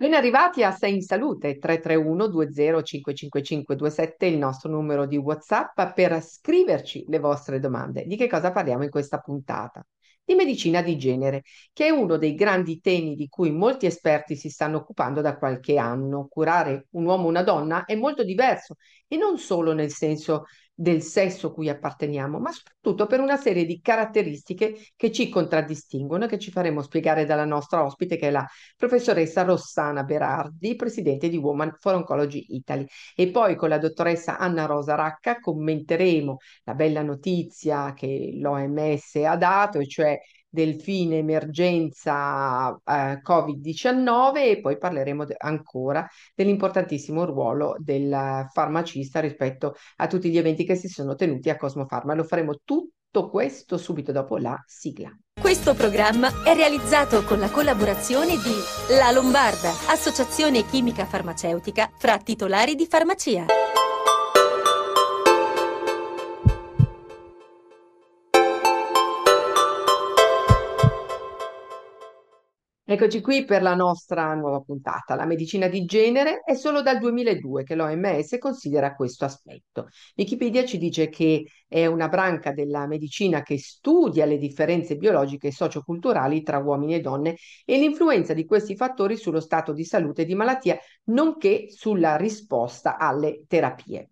Ben arrivati a Sei in Salute 331 20 555 27 il nostro numero di WhatsApp per scriverci le vostre domande. Di che cosa parliamo in questa puntata? Di medicina di genere, che è uno dei grandi temi di cui molti esperti si stanno occupando da qualche anno. Curare un uomo o una donna è molto diverso e non solo nel senso del sesso cui apparteniamo, ma soprattutto per una serie di caratteristiche che ci contraddistinguono e che ci faremo spiegare dalla nostra ospite, che è la professoressa Rossana Berardi, presidente di Woman for Oncology Italy. E poi con la dottoressa Anna Rosa Racca commenteremo la bella notizia che l'OMS ha dato, e cioè del fine emergenza eh, Covid-19 e poi parleremo de- ancora dell'importantissimo ruolo del farmacista rispetto a tutti gli eventi che si sono tenuti a Cosmofarma. Lo faremo tutto questo subito dopo la sigla. Questo programma è realizzato con la collaborazione di La Lombarda, associazione chimica farmaceutica fra titolari di farmacia. Eccoci qui per la nostra nuova puntata. La medicina di genere è solo dal 2002 che l'OMS considera questo aspetto. Wikipedia ci dice che è una branca della medicina che studia le differenze biologiche e socioculturali tra uomini e donne e l'influenza di questi fattori sullo stato di salute e di malattia, nonché sulla risposta alle terapie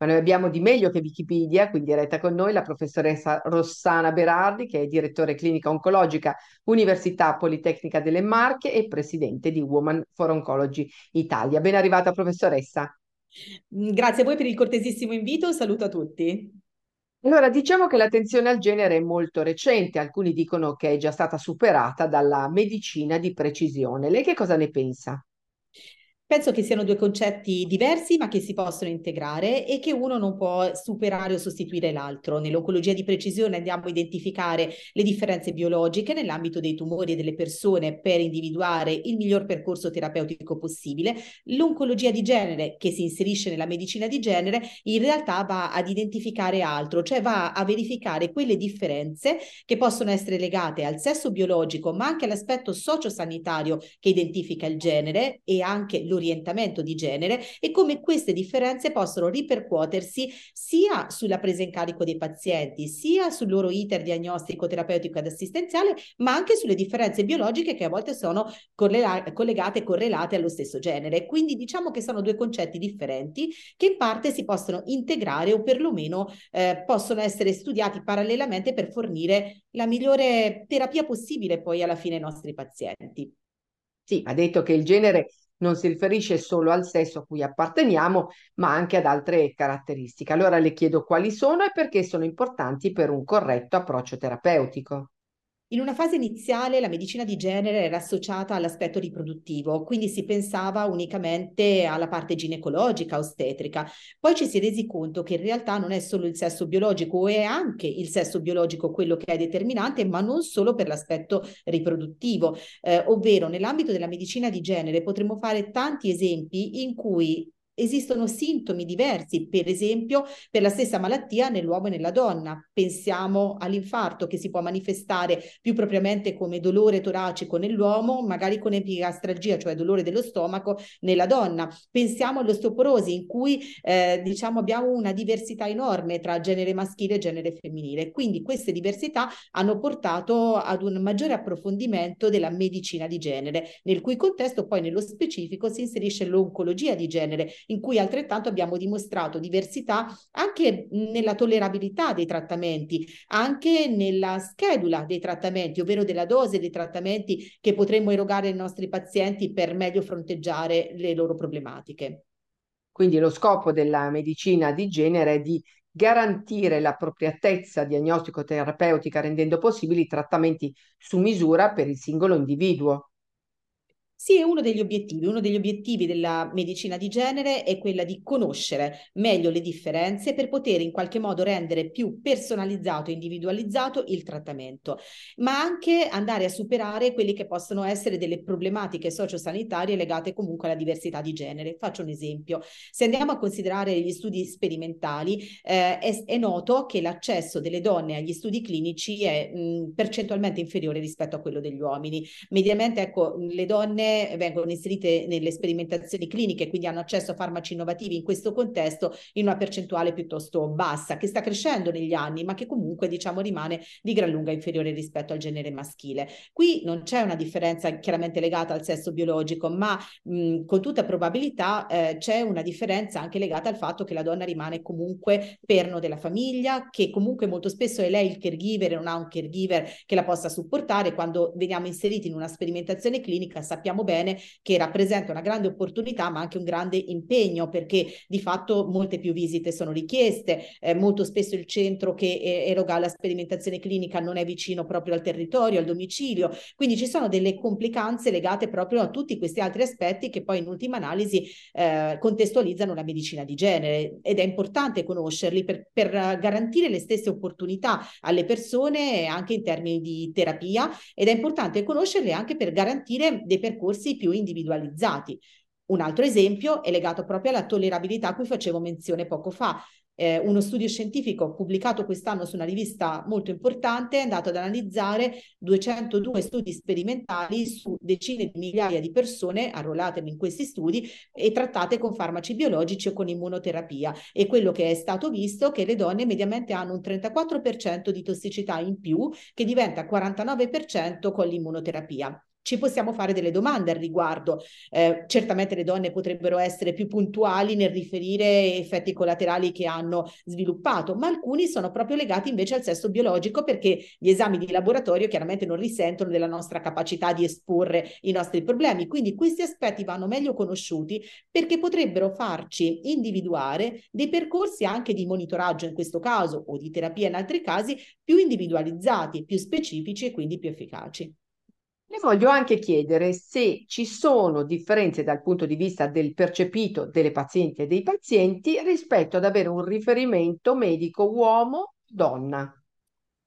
ma noi abbiamo di meglio che Wikipedia, qui in diretta con noi la professoressa Rossana Berardi, che è direttore clinica oncologica Università Politecnica delle Marche e presidente di Woman for Oncology Italia. Ben arrivata professoressa. Grazie a voi per il cortesissimo invito, saluto a tutti. Allora, diciamo che l'attenzione al genere è molto recente, alcuni dicono che è già stata superata dalla medicina di precisione. Lei che cosa ne pensa? Penso che siano due concetti diversi ma che si possono integrare e che uno non può superare o sostituire l'altro. Nell'oncologia di precisione andiamo a identificare le differenze biologiche nell'ambito dei tumori e delle persone per individuare il miglior percorso terapeutico possibile. L'oncologia di genere che si inserisce nella medicina di genere in realtà va ad identificare altro, cioè va a verificare quelle differenze che possono essere legate al sesso biologico ma anche all'aspetto sociosanitario che identifica il genere e anche l'orientamento l'orientamento di genere e come queste differenze possono ripercuotersi sia sulla presa in carico dei pazienti, sia sul loro iter diagnostico, terapeutico ed assistenziale, ma anche sulle differenze biologiche che a volte sono collegate e correlate allo stesso genere. Quindi diciamo che sono due concetti differenti che in parte si possono integrare o perlomeno eh, possono essere studiati parallelamente per fornire la migliore terapia possibile poi alla fine ai nostri pazienti. Sì, ha detto che il genere non si riferisce solo al sesso a cui apparteniamo, ma anche ad altre caratteristiche. Allora le chiedo quali sono e perché sono importanti per un corretto approccio terapeutico. In una fase iniziale la medicina di genere era associata all'aspetto riproduttivo, quindi si pensava unicamente alla parte ginecologica, ostetrica. Poi ci si è resi conto che in realtà non è solo il sesso biologico, è anche il sesso biologico quello che è determinante, ma non solo per l'aspetto riproduttivo, eh, ovvero nell'ambito della medicina di genere potremmo fare tanti esempi in cui esistono sintomi diversi, per esempio per la stessa malattia nell'uomo e nella donna. Pensiamo all'infarto che si può manifestare più propriamente come dolore toracico nell'uomo, magari con epigastralgia, cioè dolore dello stomaco, nella donna. Pensiamo all'osteoporosi in cui eh, diciamo abbiamo una diversità enorme tra genere maschile e genere femminile. Quindi queste diversità hanno portato ad un maggiore approfondimento della medicina di genere, nel cui contesto poi nello specifico si inserisce l'oncologia di genere in cui altrettanto abbiamo dimostrato diversità anche nella tollerabilità dei trattamenti, anche nella schedula dei trattamenti, ovvero della dose dei trattamenti che potremmo erogare ai nostri pazienti per meglio fronteggiare le loro problematiche. Quindi lo scopo della medicina di genere è di garantire l'appropriatezza diagnostico-terapeutica rendendo possibili trattamenti su misura per il singolo individuo. Sì, è uno degli obiettivi. Uno degli obiettivi della medicina di genere è quella di conoscere meglio le differenze per poter in qualche modo rendere più personalizzato e individualizzato il trattamento, ma anche andare a superare quelle che possono essere delle problematiche sociosanitarie legate comunque alla diversità di genere. Faccio un esempio. Se andiamo a considerare gli studi sperimentali, eh, è, è, noto che l'accesso delle donne agli studi clinici è mh, percentualmente inferiore rispetto a quello degli uomini. Mediamente, ecco, le donne vengono inserite nelle sperimentazioni cliniche, quindi hanno accesso a farmaci innovativi in questo contesto in una percentuale piuttosto bassa, che sta crescendo negli anni, ma che comunque diciamo rimane di gran lunga inferiore rispetto al genere maschile. Qui non c'è una differenza chiaramente legata al sesso biologico, ma mh, con tutta probabilità eh, c'è una differenza anche legata al fatto che la donna rimane comunque perno della famiglia, che comunque molto spesso è lei il caregiver e non ha un caregiver che la possa supportare. Quando veniamo inseriti in una sperimentazione clinica sappiamo bene che rappresenta una grande opportunità ma anche un grande impegno perché di fatto molte più visite sono richieste, eh, molto spesso il centro che eh, eroga la sperimentazione clinica non è vicino proprio al territorio, al domicilio, quindi ci sono delle complicanze legate proprio a tutti questi altri aspetti che poi in ultima analisi eh, contestualizzano la medicina di genere. Ed è importante conoscerli per, per garantire le stesse opportunità alle persone anche in termini di terapia. Ed è importante conoscerle anche per garantire dei percorsi più individualizzati. Un altro esempio è legato proprio alla tollerabilità a cui facevo menzione poco fa. Eh, uno studio scientifico pubblicato quest'anno su una rivista molto importante è andato ad analizzare 202 studi sperimentali su decine di migliaia di persone arruolate in questi studi e trattate con farmaci biologici o con immunoterapia. E quello che è stato visto è che le donne mediamente hanno un 34% di tossicità in più che diventa 49% con l'immunoterapia ci possiamo fare delle domande al riguardo. Eh, certamente le donne potrebbero essere più puntuali nel riferire effetti collaterali che hanno sviluppato, ma alcuni sono proprio legati invece al sesso biologico perché gli esami di laboratorio chiaramente non risentono della nostra capacità di esporre i nostri problemi. Quindi questi aspetti vanno meglio conosciuti perché potrebbero farci individuare dei percorsi anche di monitoraggio in questo caso o di terapia in altri casi più individualizzati, più specifici e quindi più efficaci. Le voglio anche chiedere se ci sono differenze dal punto di vista del percepito delle pazienti e dei pazienti rispetto ad avere un riferimento medico uomo-donna.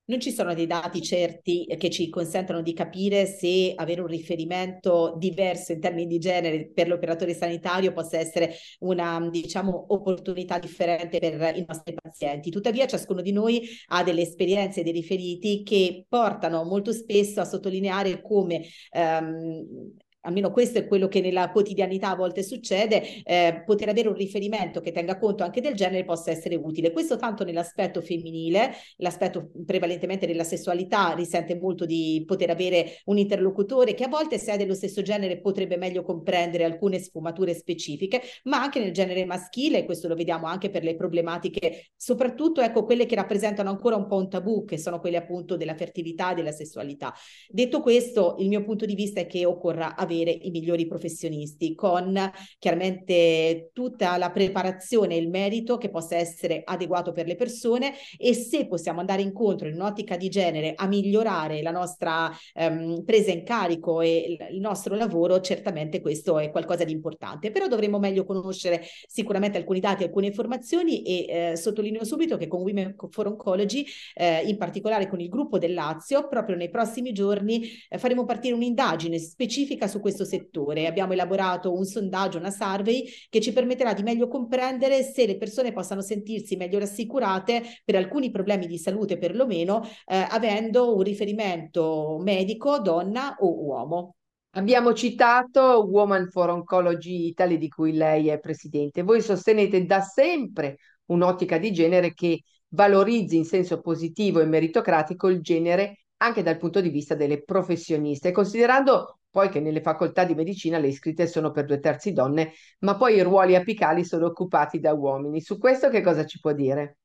Non ci sono dei dati certi che ci consentono di capire se avere un riferimento diverso in termini di genere per l'operatore sanitario possa essere una, diciamo, opportunità differente per i nostri pazienti. Tuttavia, ciascuno di noi ha delle esperienze e dei riferiti che portano molto spesso a sottolineare come ehm, almeno questo è quello che nella quotidianità a volte succede, eh, poter avere un riferimento che tenga conto anche del genere possa essere utile. Questo tanto nell'aspetto femminile, l'aspetto prevalentemente della sessualità risente molto di poter avere un interlocutore che a volte se è dello stesso genere potrebbe meglio comprendere alcune sfumature specifiche, ma anche nel genere maschile, questo lo vediamo anche per le problematiche, soprattutto ecco quelle che rappresentano ancora un po' un tabù, che sono quelle appunto della fertilità e della sessualità. Detto questo, il mio punto di vista è che occorra avere avere i migliori professionisti con chiaramente tutta la preparazione e il merito che possa essere adeguato per le persone e se possiamo andare incontro in un'ottica di genere a migliorare la nostra ehm, presa in carico e il nostro lavoro, certamente questo è qualcosa di importante, però dovremo meglio conoscere sicuramente alcuni dati, alcune informazioni e eh, sottolineo subito che con Women for Oncology, eh, in particolare con il gruppo del Lazio, proprio nei prossimi giorni eh, faremo partire un'indagine specifica su questo settore. Abbiamo elaborato un sondaggio, una survey che ci permetterà di meglio comprendere se le persone possano sentirsi meglio rassicurate per alcuni problemi di salute perlomeno, eh, avendo un riferimento medico, donna o uomo. Abbiamo citato Woman for Oncology Italy, di cui lei è presidente. Voi sostenete da sempre un'ottica di genere che valorizzi in senso positivo e meritocratico il genere anche dal punto di vista delle professioniste, considerando poi che nelle facoltà di medicina le iscritte sono per due terzi donne, ma poi i ruoli apicali sono occupati da uomini. Su questo che cosa ci può dire?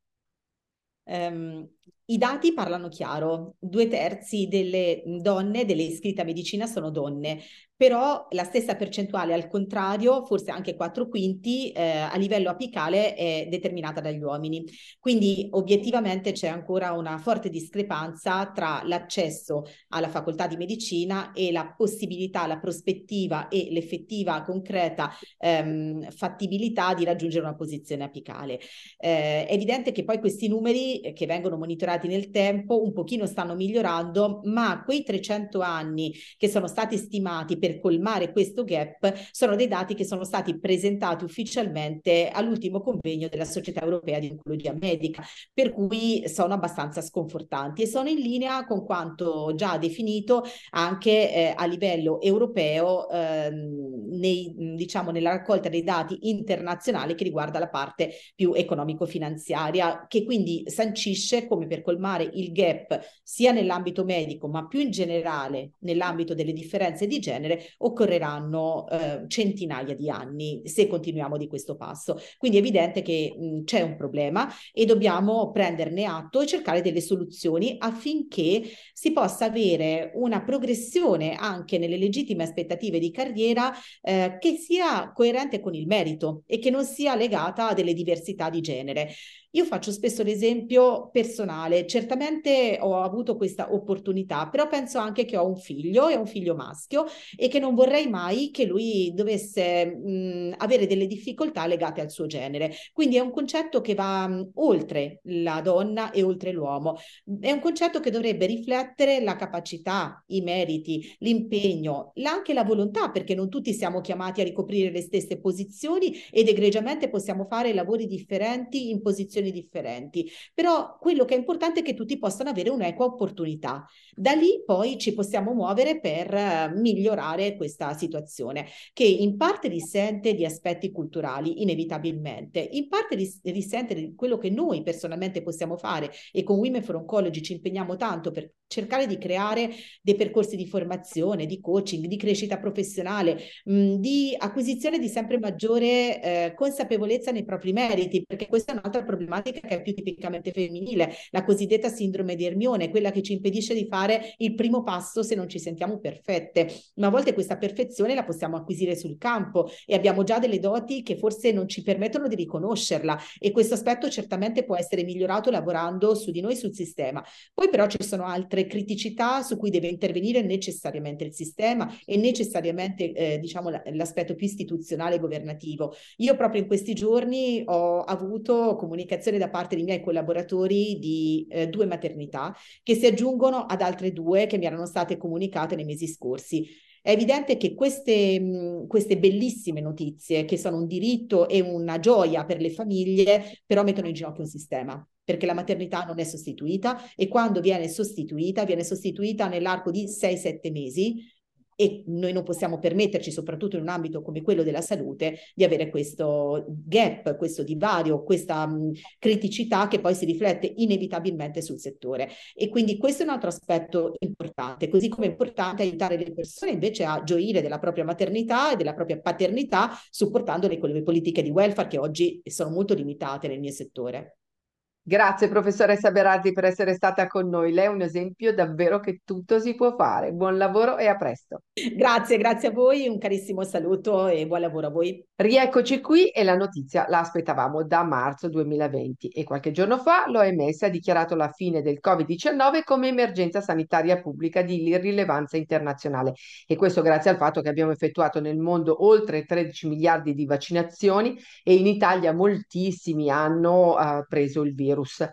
Um, I dati parlano chiaro, due terzi delle donne, delle iscritte a medicina sono donne, però la stessa percentuale al contrario, forse anche 4 quinti, eh, a livello apicale è determinata dagli uomini. Quindi obiettivamente c'è ancora una forte discrepanza tra l'accesso alla facoltà di medicina e la possibilità, la prospettiva e l'effettiva concreta ehm, fattibilità di raggiungere una posizione apicale. Eh, è evidente che poi questi numeri che vengono monitorati monitorati nel tempo, un pochino stanno migliorando, ma quei 300 anni che sono stati stimati per colmare questo gap sono dei dati che sono stati presentati ufficialmente all'ultimo convegno della Società Europea di Oncologia Medica, per cui sono abbastanza sconfortanti e sono in linea con quanto già definito anche eh, a livello europeo ehm, nei, diciamo, nella raccolta dei dati internazionali che riguarda la parte più economico-finanziaria, che quindi sancisce come per colmare il gap sia nell'ambito medico, ma più in generale nell'ambito delle differenze di genere, occorreranno eh, centinaia di anni se continuiamo di questo passo. Quindi è evidente che mh, c'è un problema e dobbiamo prenderne atto e cercare delle soluzioni affinché si possa avere una progressione anche nelle legittime aspettative di carriera eh, che sia coerente con il merito e che non sia legata a delle diversità di genere. Io faccio spesso l'esempio personale, certamente ho avuto questa opportunità, però penso anche che ho un figlio e un figlio maschio e che non vorrei mai che lui dovesse mh, avere delle difficoltà legate al suo genere. Quindi è un concetto che va mh, oltre la donna e oltre l'uomo. È un concetto che dovrebbe riflettere la capacità, i meriti, l'impegno, anche la volontà, perché non tutti siamo chiamati a ricoprire le stesse posizioni ed egregiamente possiamo fare lavori differenti in posizioni situazioni differenti, però quello che è importante è che tutti possano avere un'equa opportunità. Da lì poi ci possiamo muovere per uh, migliorare questa situazione, che in parte risente di aspetti culturali, inevitabilmente, in parte ris- risente di quello che noi personalmente possiamo fare e con Women for Oncology ci impegniamo tanto per cercare di creare dei percorsi di formazione, di coaching, di crescita professionale, mh, di acquisizione di sempre maggiore eh, consapevolezza nei propri meriti, perché questa è un'altra problematica che è più tipicamente femminile, la cosiddetta sindrome di Ermione, quella che ci impedisce di fare il primo passo se non ci sentiamo perfette. Ma a volte questa perfezione la possiamo acquisire sul campo e abbiamo già delle doti che forse non ci permettono di riconoscerla e questo aspetto certamente può essere migliorato lavorando su di noi, sul sistema. Poi però ci sono altre criticità su cui deve intervenire necessariamente il sistema e necessariamente eh, diciamo l'aspetto più istituzionale e governativo. Io proprio in questi giorni ho avuto comunicazione da parte dei miei collaboratori di eh, due maternità che si aggiungono ad altre due che mi erano state comunicate nei mesi scorsi. È evidente che queste, queste, bellissime notizie, che sono un diritto e una gioia per le famiglie, però mettono in ginocchio un sistema perché la maternità non è sostituita e quando viene sostituita, viene sostituita nell'arco di 6-7 mesi e noi non possiamo permetterci, soprattutto in un ambito come quello della salute, di avere questo gap, questo divario, questa mh, criticità che poi si riflette inevitabilmente sul settore. E quindi questo è un altro aspetto importante, così come è importante aiutare le persone invece a gioire della propria maternità e della propria paternità, supportandole con le politiche di welfare che oggi sono molto limitate nel mio settore. Grazie professoressa Berardi per essere stata con noi. Lei è un esempio davvero che tutto si può fare. Buon lavoro e a presto. Grazie, grazie a voi, un carissimo saluto e buon lavoro a voi. Rieccoci qui e la notizia la aspettavamo da marzo 2020 e qualche giorno fa l'OMS ha dichiarato la fine del Covid-19 come emergenza sanitaria pubblica di rilevanza internazionale e questo grazie al fatto che abbiamo effettuato nel mondo oltre 13 miliardi di vaccinazioni e in Italia moltissimi hanno uh, preso il virus virus.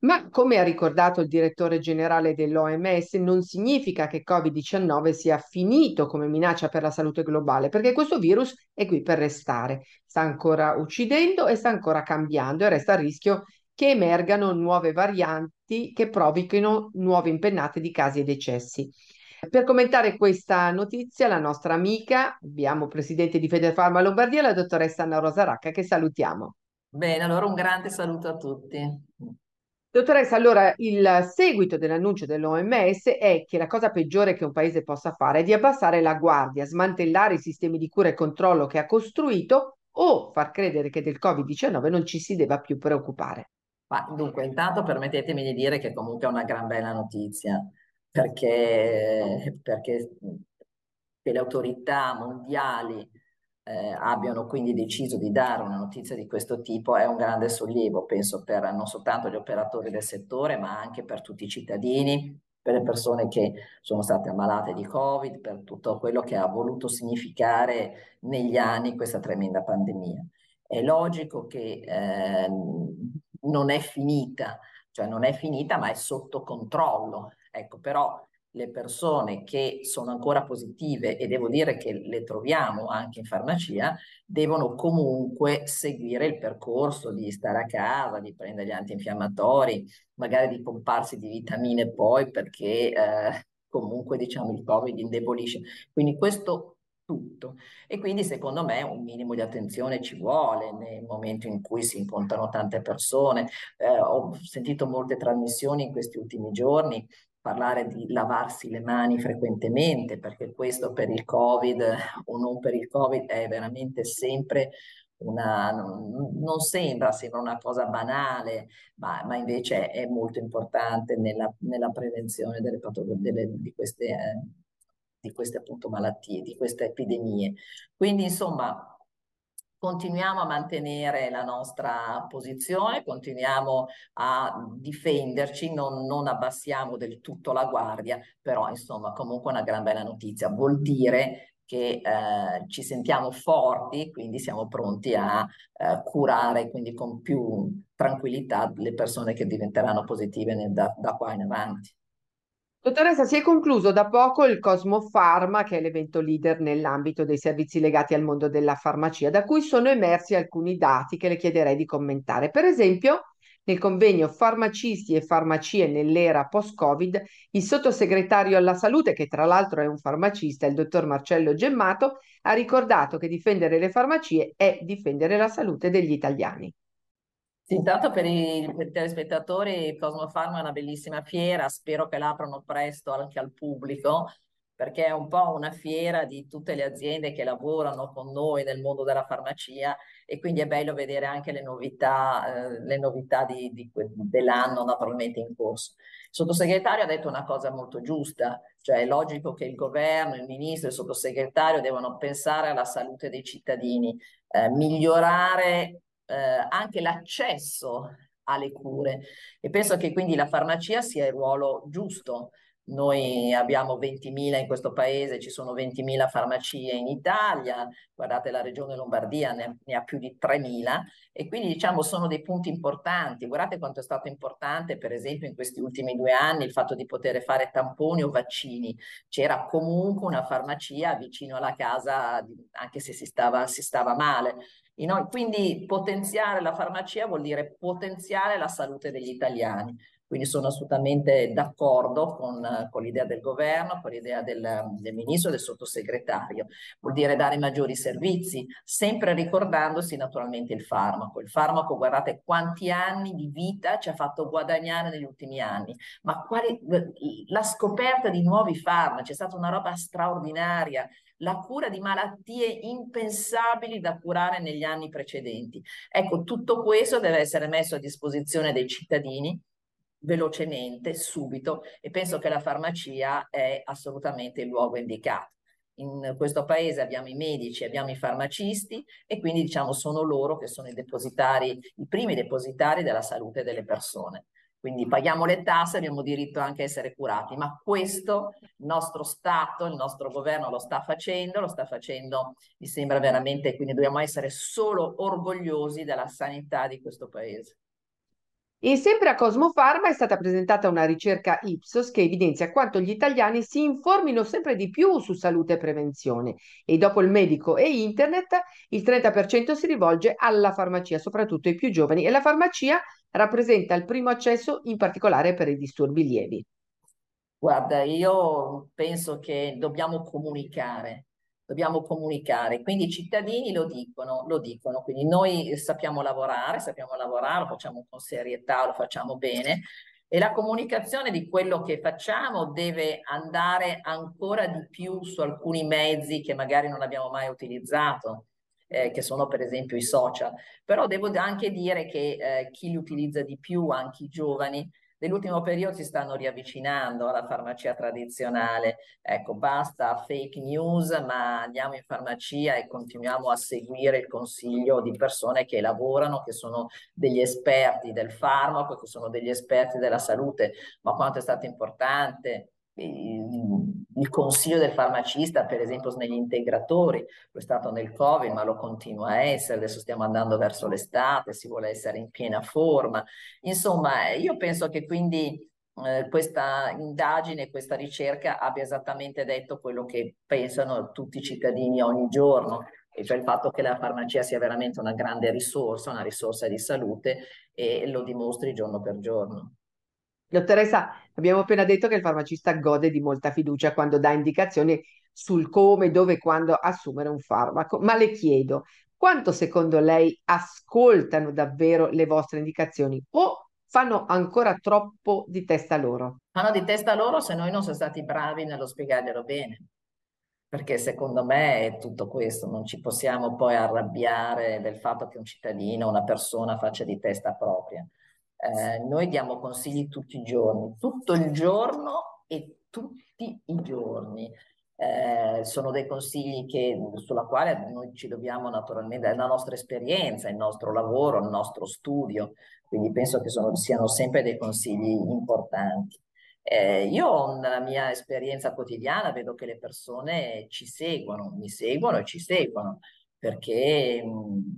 Ma come ha ricordato il direttore generale dell'OMS, non significa che Covid-19 sia finito come minaccia per la salute globale, perché questo virus è qui per restare. Sta ancora uccidendo e sta ancora cambiando e resta a rischio che emergano nuove varianti che provochino nuove impennate di casi e decessi. Per commentare questa notizia, la nostra amica, abbiamo presidente di Federfarma Lombardia, la dottoressa Anna Rosa Racca, che salutiamo. Bene, allora un grande saluto a tutti. Dottoressa, allora il seguito dell'annuncio dell'OMS è che la cosa peggiore che un paese possa fare è di abbassare la guardia, smantellare i sistemi di cura e controllo che ha costruito o far credere che del Covid-19 non ci si debba più preoccupare. Ma dunque, intanto permettetemi di dire che comunque è una gran bella notizia, perché, perché le autorità mondiali eh, abbiano quindi deciso di dare una notizia di questo tipo è un grande sollievo, penso, per non soltanto gli operatori del settore, ma anche per tutti i cittadini, per le persone che sono state ammalate di Covid, per tutto quello che ha voluto significare negli anni questa tremenda pandemia. È logico che eh, non è finita, cioè non è finita ma è sotto controllo. Ecco, però le persone che sono ancora positive, e devo dire che le troviamo anche in farmacia, devono comunque seguire il percorso di stare a casa, di prendere gli antinfiammatori, magari di pomparsi di vitamine poi perché eh, comunque diciamo il Covid indebolisce. Quindi questo tutto. E quindi secondo me un minimo di attenzione ci vuole nel momento in cui si incontrano tante persone. Eh, ho sentito molte trasmissioni in questi ultimi giorni parlare di lavarsi le mani frequentemente, perché questo per il Covid o non per il Covid è veramente sempre una, non, sembra, sembra una cosa banale, ma, ma invece è molto importante nella, nella prevenzione delle patologie, di queste, eh, di queste appunto malattie, di queste epidemie. Quindi insomma continuiamo a mantenere la nostra posizione, continuiamo a difenderci, non, non, abbassiamo del tutto la guardia, però insomma comunque una gran bella notizia, vuol dire che eh, ci sentiamo forti, quindi siamo pronti a eh, curare quindi con più tranquillità le persone che diventeranno positive nel, da, da qua in avanti. Dottoressa, si è concluso da poco il Cosmo Pharma, che è l'evento leader nell'ambito dei servizi legati al mondo della farmacia, da cui sono emersi alcuni dati che le chiederei di commentare. Per esempio, nel convegno Farmacisti e farmacie nell'era post-Covid, il sottosegretario alla salute, che tra l'altro è un farmacista, il dottor Marcello Gemmato, ha ricordato che difendere le farmacie è difendere la salute degli italiani. Intanto per i, telespettatori Cosmo Pharma è una bellissima fiera, spero che l'aprano presto anche al pubblico, perché è un po' una fiera di tutte le aziende che lavorano con noi nel mondo della farmacia e quindi è bello vedere anche le novità, eh, le novità di, di, dell'anno naturalmente in corso. Il sottosegretario ha detto una cosa molto giusta, cioè è logico che il governo, il ministro e il sottosegretario devono pensare alla salute dei cittadini, eh, migliorare eh, anche l'accesso alle cure e penso che quindi la farmacia sia il ruolo giusto. Noi abbiamo 20.000 in questo paese, ci sono 20.000 farmacie in Italia, guardate la regione Lombardia ne, ne ha più di 3.000 e quindi diciamo sono dei punti importanti. Guardate quanto è stato importante per esempio in questi ultimi due anni il fatto di poter fare tamponi o vaccini. C'era comunque una farmacia vicino alla casa anche se si stava, si stava male. Quindi potenziare la farmacia vuol dire potenziare la salute degli italiani. Quindi sono assolutamente d'accordo con, con l'idea del governo, con l'idea del, del ministro e del sottosegretario. Vuol dire dare maggiori servizi, sempre ricordandosi naturalmente il farmaco. Il farmaco, guardate quanti anni di vita ci ha fatto guadagnare negli ultimi anni, ma quali, la scoperta di nuovi farmaci è stata una roba straordinaria la cura di malattie impensabili da curare negli anni precedenti. Ecco, tutto questo deve essere messo a disposizione dei cittadini velocemente, subito, e penso che la farmacia è assolutamente il luogo indicato. In questo paese abbiamo i medici, abbiamo i farmacisti e quindi diciamo sono loro che sono i depositari, i primi depositari della salute delle persone. Quindi paghiamo le tasse, abbiamo diritto anche a essere curati, ma questo il nostro Stato, il nostro governo lo sta facendo, lo sta facendo, mi sembra veramente, quindi dobbiamo essere solo orgogliosi della sanità di questo paese. E sempre a Cosmo Pharma è stata presentata una ricerca Ipsos che evidenzia quanto gli italiani si informino sempre di più su salute e prevenzione e dopo il medico e internet il 30% si rivolge alla farmacia, soprattutto i più giovani e la farmacia rappresenta il primo accesso in particolare per i disturbi lievi. Guarda, io penso che dobbiamo comunicare, dobbiamo comunicare, quindi i cittadini lo dicono, lo dicono, quindi noi sappiamo lavorare, sappiamo lavorare, lo facciamo con serietà, lo facciamo bene. E la comunicazione di quello che facciamo deve andare ancora di più su alcuni mezzi che magari non abbiamo mai utilizzato eh, che sono per esempio i social. Però devo anche dire che eh, chi li utilizza di più, anche i giovani, nell'ultimo periodo si stanno riavvicinando alla farmacia tradizionale. Ecco, basta fake news, ma andiamo in farmacia e continuiamo a seguire il consiglio di persone che lavorano, che sono degli esperti del farmaco, che sono degli esperti della salute. Ma quanto è stato importante il consiglio del farmacista, per esempio negli integratori, è stato nel Covid, ma lo continua a essere, adesso stiamo andando verso l'estate, si vuole essere in piena forma. Insomma, io penso che quindi eh, questa indagine, questa ricerca abbia esattamente detto quello che pensano tutti i cittadini ogni giorno, e cioè il fatto che la farmacia sia veramente una grande risorsa, una risorsa di salute e lo dimostri giorno per giorno. Dottoressa, abbiamo appena detto che il farmacista gode di molta fiducia quando dà indicazioni sul come, dove e quando assumere un farmaco, ma le chiedo, quanto secondo lei ascoltano davvero le vostre indicazioni o fanno ancora troppo di testa loro? Fanno di testa loro se noi non siamo stati bravi nello spiegarglielo bene perché secondo me è tutto questo, non ci possiamo poi arrabbiare del fatto che un cittadino, una persona faccia di testa propria. Eh, noi diamo consigli tutti i giorni, tutto il giorno e tutti i giorni. Eh, sono dei consigli che, sulla quale noi ci dobbiamo naturalmente, la nostra esperienza, il nostro lavoro, il nostro studio, quindi penso che sono, siano sempre dei consigli importanti. Eh, io nella mia esperienza quotidiana vedo che le persone ci seguono, mi seguono e ci seguono, perché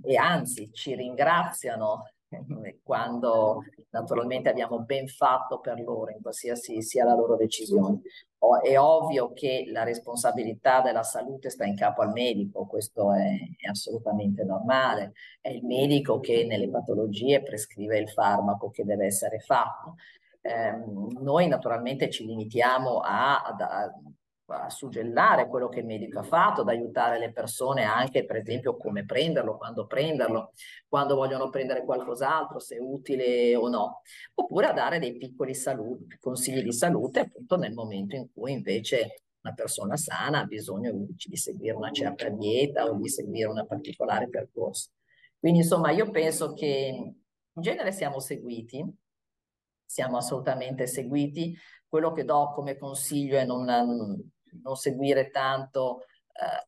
e anzi ci ringraziano quando naturalmente abbiamo ben fatto per loro, in qualsiasi sia la loro decisione. È ovvio che la responsabilità della salute sta in capo al medico, questo è, è assolutamente normale. È il medico che nelle patologie prescrive il farmaco che deve essere fatto eh, noi naturalmente ci limitiamo a, a, a, suggellare quello che il medico ha fatto, ad aiutare le persone anche per esempio come prenderlo, quando prenderlo, quando vogliono prendere qualcos'altro, se è utile o no, oppure a dare dei piccoli saluti, consigli di salute appunto nel momento in cui invece una persona sana ha bisogno di seguire una certa dieta o di seguire un particolare percorso. Quindi insomma io penso che in genere siamo seguiti, siamo assolutamente seguiti. Quello che do come consiglio è non, non seguire tanto eh,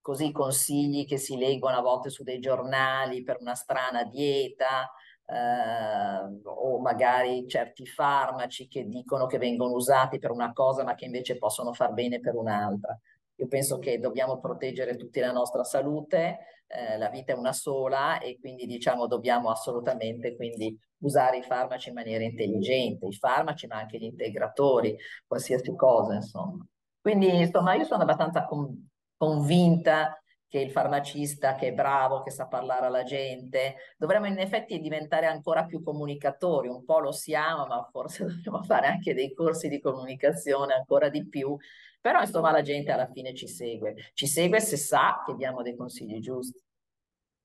così consigli che si leggono a volte su dei giornali per una strana dieta eh, o magari certi farmaci che dicono che vengono usati per una cosa ma che invece possono far bene per un'altra. Io penso che dobbiamo proteggere tutti la nostra salute, eh, la vita è una sola e quindi diciamo dobbiamo assolutamente quindi usare i farmaci in maniera intelligente, i farmaci ma anche gli integratori, qualsiasi cosa insomma. Quindi insomma io sono abbastanza con, convinta che il farmacista che è bravo, che sa parlare alla gente, dovremmo in effetti diventare ancora più comunicatori, un po' lo siamo, ma forse dovremmo fare anche dei corsi di comunicazione ancora di più però insomma la gente alla fine ci segue, ci segue se sa che diamo dei consigli giusti.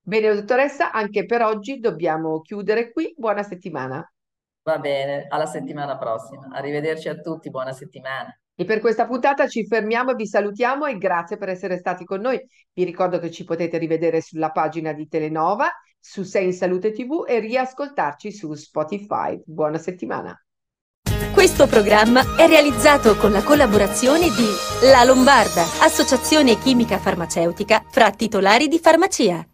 Bene, dottoressa, anche per oggi dobbiamo chiudere qui. Buona settimana. Va bene, alla settimana prossima. Arrivederci a tutti, buona settimana. E per questa puntata ci fermiamo vi salutiamo e grazie per essere stati con noi. Vi ricordo che ci potete rivedere sulla pagina di Telenova, su Sei in Salute TV e riascoltarci su Spotify. Buona settimana. Questo programma è realizzato con la collaborazione di La Lombarda, associazione chimica farmaceutica fra titolari di farmacia.